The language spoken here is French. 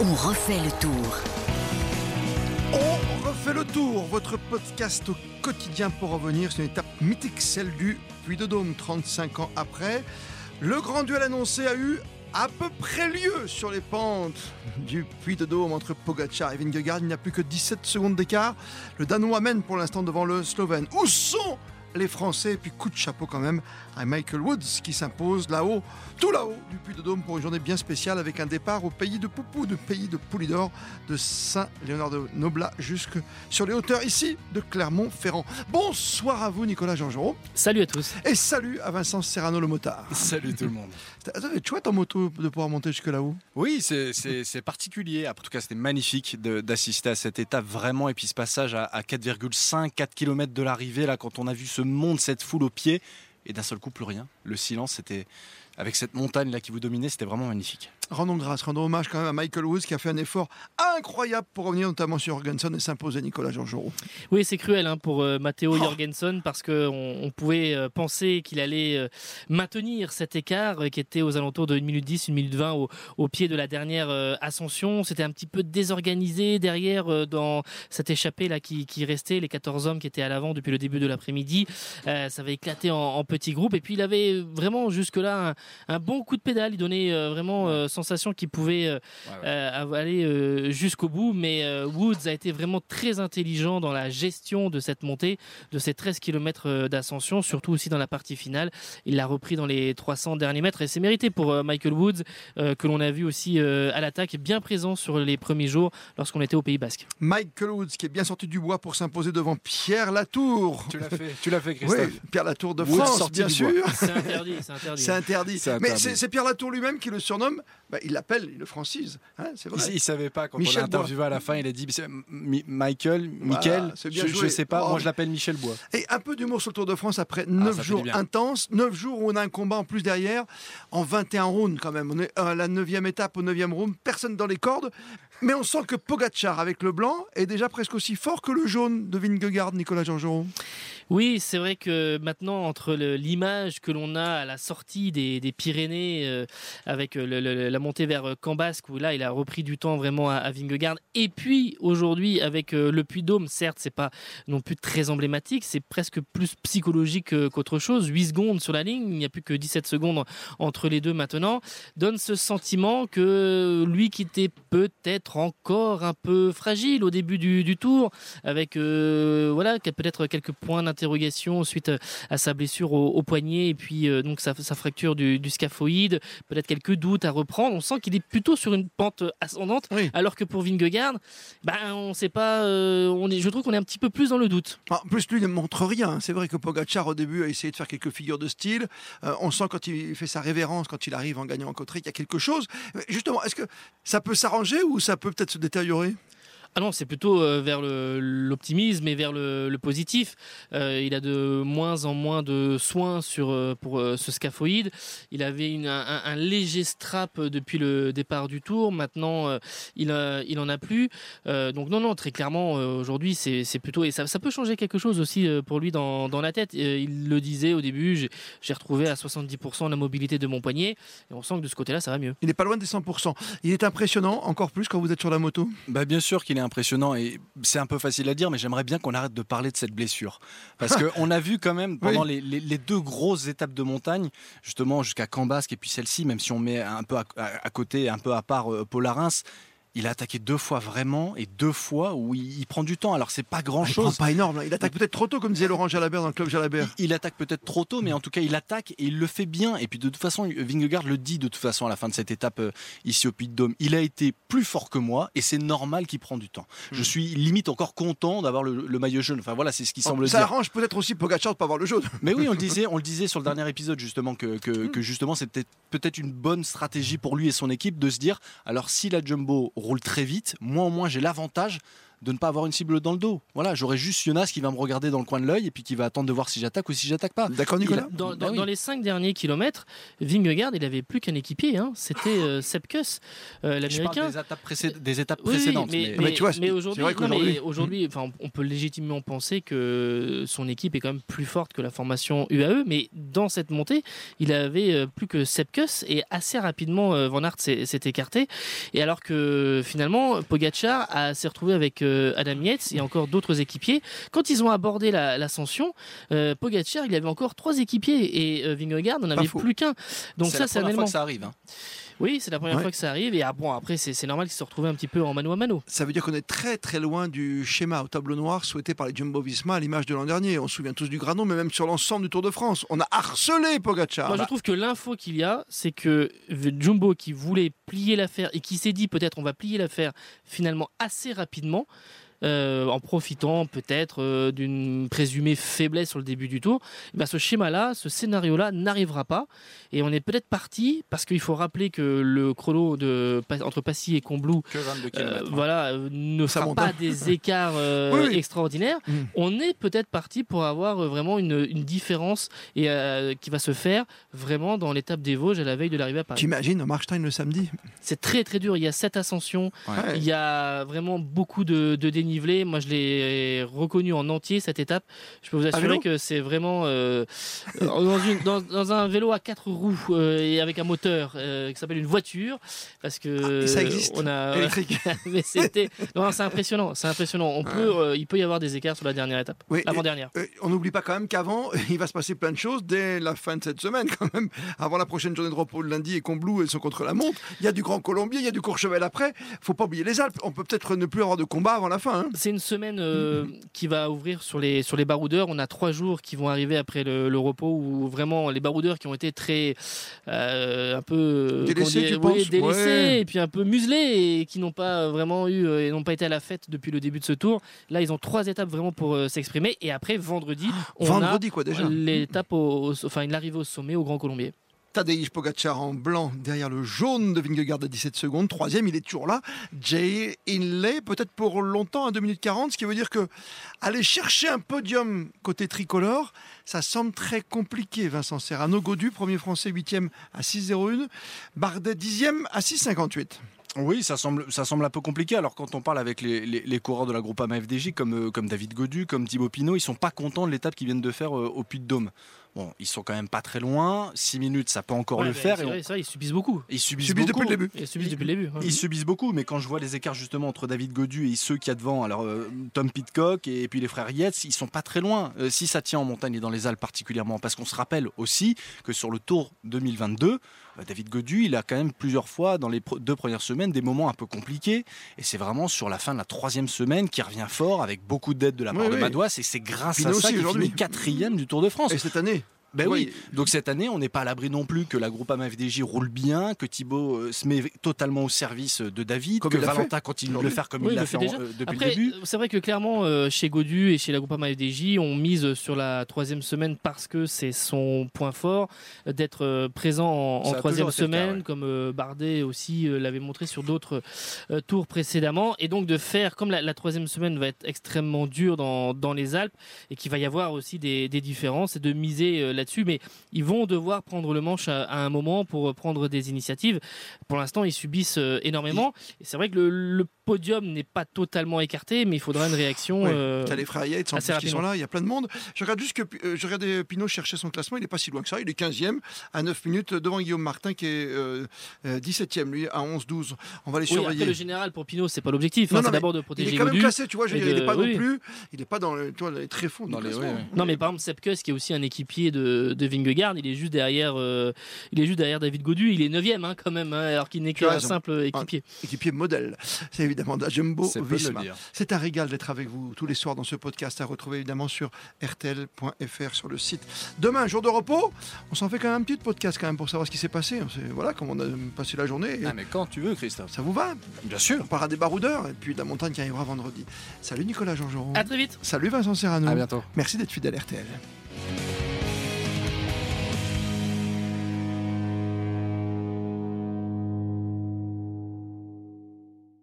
On refait le tour. On refait le tour, votre podcast au quotidien pour revenir sur une étape mythique, celle du Puy de Dôme, 35 ans après. Le grand duel annoncé a eu à peu près lieu sur les pentes du Puy de Dôme entre Pogacar et Vingegaard. Il n'y a plus que 17 secondes d'écart. Le Danois mène pour l'instant devant le Slovène. Où sont les Français. Et puis coup de chapeau quand même à Michael Woods qui s'impose là-haut, tout là-haut du Puy de Dôme pour une journée bien spéciale avec un départ au pays de Poupou, de pays de Poulidor, de Saint-Léonard de Noblat jusque sur les hauteurs ici de Clermont-Ferrand. Bonsoir à vous Nicolas Jean-Jean. Salut à tous. Et salut à Vincent Serrano le motard. Salut tout le monde. C'est chouette en moto de pouvoir monter jusque là-haut. Oui, c'est particulier. En tout cas, c'était magnifique d'assister à cette étape vraiment. Et puis ce passage à, à 4,5, 4 km de l'arrivée, là, quand on a vu ce monde, cette foule au pied, et d'un seul coup, plus rien. Le silence, c'était avec cette montagne là qui vous dominait, c'était vraiment magnifique. Rendons grâce, rendons hommage quand même à Michael Woods qui a fait un effort incroyable pour revenir notamment sur Jorgensen et s'imposer Nicolas jean Oui, c'est cruel hein, pour euh, Matteo oh. Jorgensen parce qu'on on pouvait euh, penser qu'il allait euh, maintenir cet écart qui était aux alentours de 1 minute 10, 1 minute 20 au, pied de la dernière ascension. C'était un petit peu désorganisé derrière dans cette échappée là qui, restait, les 14 hommes qui étaient à l'avant depuis le début de l'après-midi. ça avait éclaté en, petits groupes et puis il avait vraiment jusque-là un, bon coup de pédale. Il donnait vraiment sensation qu'il pouvait euh, euh, aller euh, jusqu'au bout. Mais Woods a été vraiment très intelligent dans la gestion de cette montée, de ces 13 km d'ascension, surtout aussi dans la partie finale. Il l'a repris dans les 300 derniers mètres et c'est mérité pour Michael Woods, que l'on a vu aussi à l'attaque, bien présent sur les premiers jours lorsqu'on était au Pays Basque. Michael Woods qui est bien sorti du bois pour s'imposer devant Pierre Latour. Tu l'as fait, tu l'as fait Christophe. Oui, Pierre Latour de France, bien sûr. C'est interdit, c'est interdit. C'est interdit. Mais c'est Pierre Latour lui-même qui le surnomme bah, il l'appelle, il le francise. Hein, il, ne savait pas quand on l'a interviewé à la fin, il a dit Michael, Michael, je, ne sais pas, moi je l'appelle Michel Bois. Et un peu d'humour sur le Tour de France après 9 ah, jours intenses, 9 jours où on a un combat en plus derrière, en 21 rounds quand même. On est à la 9e étape, au 9e round, personne dans les cordes, mais on sent que Pogacar avec le blanc est déjà presque aussi fort que le jaune de Vingegaard, Nicolas Jean-Jean. Oui, c'est vrai que maintenant, entre l'image que l'on a à la sortie des, Pyrénées, euh, avec euh, la montée vers euh, Cambasque, où là, il a repris du temps vraiment à, Vingegaard, et puis aujourd'hui, avec le Puy-Dôme, certes, c'est pas non plus très emblématique, c'est presque plus psychologique qu'autre chose. 8 secondes sur la ligne, il n'y a plus que 17 secondes entre les deux maintenant, donne ce sentiment que lui qui était peut-être encore un peu fragile au début du, tour, avec voilà, peut-être quelques points d'intérêt suite euh, à sa blessure au, poignet et puis euh, donc sa, fracture du, scaphoïde, peut-être quelques doutes à reprendre. On sent qu'il est plutôt sur une pente ascendante, alors que pour Vingegaard, ben on sait pas. Euh, on est, je trouve qu'on est un petit peu plus dans le doute. En plus, lui ne montre rien. C'est vrai que Pogacar au début a essayé de faire quelques figures de style. on sent quand il fait sa révérence, quand il arrive en gagnant en côte qu'il y a quelque chose. Justement, est-ce que ça peut s'arranger ou ça peut peut-être se détériorer? Ah non, c'est plutôt euh, vers l'optimisme et vers le, positif. Euh, il a de moins en moins de soins sur euh, pour ce scaphoïde. Il avait une, un, léger strap depuis le départ du tour. Maintenant, il, il en a plus. donc non, non, très clairement, aujourd'hui, c'est plutôt et ça, ça, peut changer quelque chose aussi pour lui dans, dans la tête. il le disait au début, j'ai retrouvé à 70% la mobilité de mon poignet et on sent que de ce côté-là, ça va mieux. Il n'est pas loin des 100%. Il est impressionnant encore plus quand vous êtes sur la moto? Bah bien sûr qu'il est impressionnant et c'est un peu facile à dire, mais j'aimerais bien qu'on arrête de parler de cette blessure. Parce qu'on a vu quand même pendant les, deux grosses étapes de montagne, justement jusqu'à Cambasque et puis celle-ci, même si on met un peu à, côté, un peu à part euh, Polarins, il a attaqué deux fois vraiment et deux fois où il, prend du temps. Alors c'est pas grand chose. pas énorme. Il attaque peut-être trop tôt, comme disait Laurent Jalabert dans le club Jalabert. Il, attaque peut-être trop tôt, mais en tout cas il attaque et il le fait bien. Et puis de toute façon, Vingegaard le dit de toute façon à la fin de cette étape euh, ici au Puy de Dôme. Il a été plus fort que moi et c'est normal qu'il prend du temps. Je hmm. suis limite encore content d'avoir le, maillot jaune. Enfin voilà, c'est ce qui semble ça dire. Arrange peut-être aussi Pogacar de pas avoir le jaune. Mais oui, on le disait, on le disait sur le dernier épisode justement que, que, que justement c'était peut-être une bonne stratégie pour lui et son équipe de se dire alors si la jumbo roule très vite. Moi au moins j'ai l'avantage de ne pas avoir une cible dans le dos. Voilà, j'aurais juste Jonas qui va me regarder dans le coin de l'œil et puis qui va attendre de voir si j'attaque ou si j'attaque pas. D'accord, Nicolas Dans, Bah dans- oui. dans les cinq derniers kilomètres, Vingegaard, il avait plus qu'un équipier. hein. C'était euh, Sepp Kuss, euh, Je parle l'américain. des étapes, précé- des étapes Oui, oui, précédentes. mais, mais- Mais tu vois, mais c'est aujourd'hui, aujourd'hui, enfin, on peut légitimement penser que son équipe est quand même plus forte que la formation UAE, mais dans cette montée, il avait euh, plus que Sepp Kuss et assez rapidement euh, Van Aert s'est s'est écarté. Et alors que finalement, Pogacar a- s'est retrouvé avec euh, Adam Yates et encore d'autres équipiers. Quand ils ont abordé la- l'ascension, euh, Pogacar, il avait encore trois équipiers et euh, Vingegaard n'en avait plus qu'un. Donc c'est ça, la c'est un première fois que ça arrive. hein. Oui, c'est la première Ouais. fois que ça arrive. Et ah, bon, après, c'est c'est normal qu'ils se retrouvent un petit peu en mano à mano. Ça veut dire qu'on est très très loin du schéma au tableau noir souhaité par les Jumbo Visma à l'image de l'an dernier. On se souvient tous du Granon, mais même sur l'ensemble du Tour de France. On a harcelé Pogacar. Moi, je Bah, trouve que l'info qu'il y a, c'est que Jumbo, qui voulait plier l'affaire et qui s'est dit peut-être on va plier l'affaire finalement assez rapidement, euh, en profitant peut-être euh, d'une présumée faiblesse sur le début du tour, eh ben, ce schéma-là, ce scénario-là n'arrivera pas. Et on est peut-être parti, parce qu'il faut rappeler que le chrono de, entre Passy et Combloux Que 22 euh, voilà, ne Ça fera monte, pas des écarts euh, Oui, oui. extraordinaires. Mm. On est peut-être parti pour avoir euh, vraiment une, une différence et, euh, qui va se faire vraiment dans l'étape des Vosges à la veille de l'arrivée à Paris. T'imagines, au Markstein le samedi? C'est très très dur. Il y a sept ascensions, Ouais. il y a vraiment beaucoup de, de dénivelé. Moi, je l'ai reconnu en entier cette étape. Je peux vous assurer que c'est vraiment euh, dans, une- dans- dans un vélo à quatre roues euh, et avec un moteur euh, qui s'appelle une voiture, parce que Ah, ça existe, on a mais c'était non, c'est impressionnant, c'est impressionnant. On peut, il peut y avoir des écarts sur la dernière étape, Oui, l'avant-dernière. Euh, on n'oublie pas quand même qu'avant, il va se passer plein de choses dès la fin de cette semaine, quand même. Avant la prochaine journée de repos le lundi et Combloux, elles sont contre la montre. Il y a du Grand Colombier, il y a du Courchevel après. faut pas oublier les Alpes. On peut peut-être ne plus avoir de combat avant la fin. hein. C'est une semaine euh, qui va ouvrir sur les, sur les baroudeurs. On a trois jours qui vont arriver après le, le repos où vraiment les baroudeurs qui ont été très euh, un peu Délaissés, tu ouais, délaissés Ouais. et puis un peu muselés et qui n'ont pas vraiment eu euh, et n'ont pas été à la fête depuis le début de ce tour. Là, ils ont trois étapes vraiment pour euh, s'exprimer et après vendredi, on Vendredi, quoi, a déjà. l'étape au, au- enfin l'arrivée au sommet au Grand Colombier. Tadej Pogacar en blanc derrière le jaune de Vingegaard à 17 secondes. Troisième, il est toujours là. Jay Inlay, peut-être pour longtemps, à 2 minutes 40, ce qui veut dire que aller chercher un podium côté tricolore, ça semble très compliqué, Vincent Serrano. Godu, premier français, 8e à 6,01. Bardet, 10e à 6,58. Oui, ça semble, ça semble un peu compliqué. Alors quand on parle avec les, coureurs de la groupe FDJ, comme, euh, comme David Godu, comme Thibaut Pinot, ils sont pas contents de l'étape qu'ils viennent de faire euh, au Puy-de-Dôme. Bon, ils sont quand même pas très loin. 6 minutes, ça peut encore Ouais, le mais faire. C'est et on- vrai, c'est vrai, ils subissent beaucoup. Ils subissent, Subissent depuis beaucoup. le début. Ils subissent depuis le début. Ils subissent beaucoup, mais quand je vois les écarts justement entre David Godu et ceux qu'il y a devant, alors euh, Tom Pitcock et puis les frères Yates, ils sont pas très loin. Euh, si ça tient en montagne et dans les Alpes particulièrement, parce qu'on se rappelle aussi que sur le Tour 2022, euh, David Godu, il a quand même plusieurs fois dans les deux premières semaines des moments un peu compliqués, et c'est vraiment sur la fin de la troisième semaine qu'il revient fort avec beaucoup d'aide de la part Oui, de oui. Madouas, et c'est grâce à ça aussi, qu'il finit quatrième du Tour de France. Et cette année Ben Oui. oui. Donc cette année, on n'est pas à l'abri non plus que la Groupama FDJ roule bien, que Thibaut euh, se met totalement au service de David, Comme que Valentin continue de le faire comme Oui, il l'a le fait fait en- déjà. euh, depuis Après, le début. euh, c'est vrai que clairement, euh, chez Godu et chez la Groupama FDJ, on mise sur la troisième semaine parce que c'est son point fort euh, d'être euh, présent en, troisième cas, semaine, ouais. comme euh, Bardet aussi euh, l'avait montré sur d'autres euh, tours précédemment. Et donc de faire, comme la, la troisième semaine va être extrêmement dure dans, dans les Alpes et qu'il va y avoir aussi des, des différences, et de miser euh, là-dessus. Mais ils vont devoir prendre le manche à, à un moment pour euh, prendre des initiatives. Pour l'instant, ils subissent euh, énormément. Et c'est vrai que le, le podium n'est pas totalement écarté, mais il faudra une réaction. Ouais, euh, T'as les frères Yates en plus qui sont là, il y a plein de monde. Je regarde juste que euh, je regardais Pinot chercher son classement, il n'est pas si loin que ça, il est 15e à 9 minutes devant Guillaume Martin qui est euh, euh, 17e, lui à 11-12. On va les Oui, après surveiller. le général pour Pinot, c'est pas l'objectif. Hein, c'est d'abord de il protéger est quand même classé, tu vois, je il n'est pas oui. non plus, il n'est pas dans, le, tu vois, les Dans oui. Non, mais par exemple, Sepkus, qui est aussi un équipier de, de Vingegaard, il est juste derrière, euh, il est juste derrière David Godu. Il est 9 hein, quand même, hein, alors qu'il n'est qu'un simple équipier. Équipier modèle, c'est évidemment de la Jumbo C'est peu de le Visma. C'est un régal d'être avec vous tous les soirs dans ce podcast à retrouver évidemment sur rtl.fr sur le site. Demain, jour de repos, on s'en fait quand même un petit podcast quand même pour savoir ce qui s'est passé. Voilà comment on a passé la journée. Ah, mais quand tu veux, Christophe. Ça vous va? Bien sûr. On parlera des baroudeurs et puis de la montagne qui arrivera vendredi. Salut Nicolas Georgerot. À très vite. Salut Vincent Serrano. À bientôt. Merci d'être fidèle à RTL.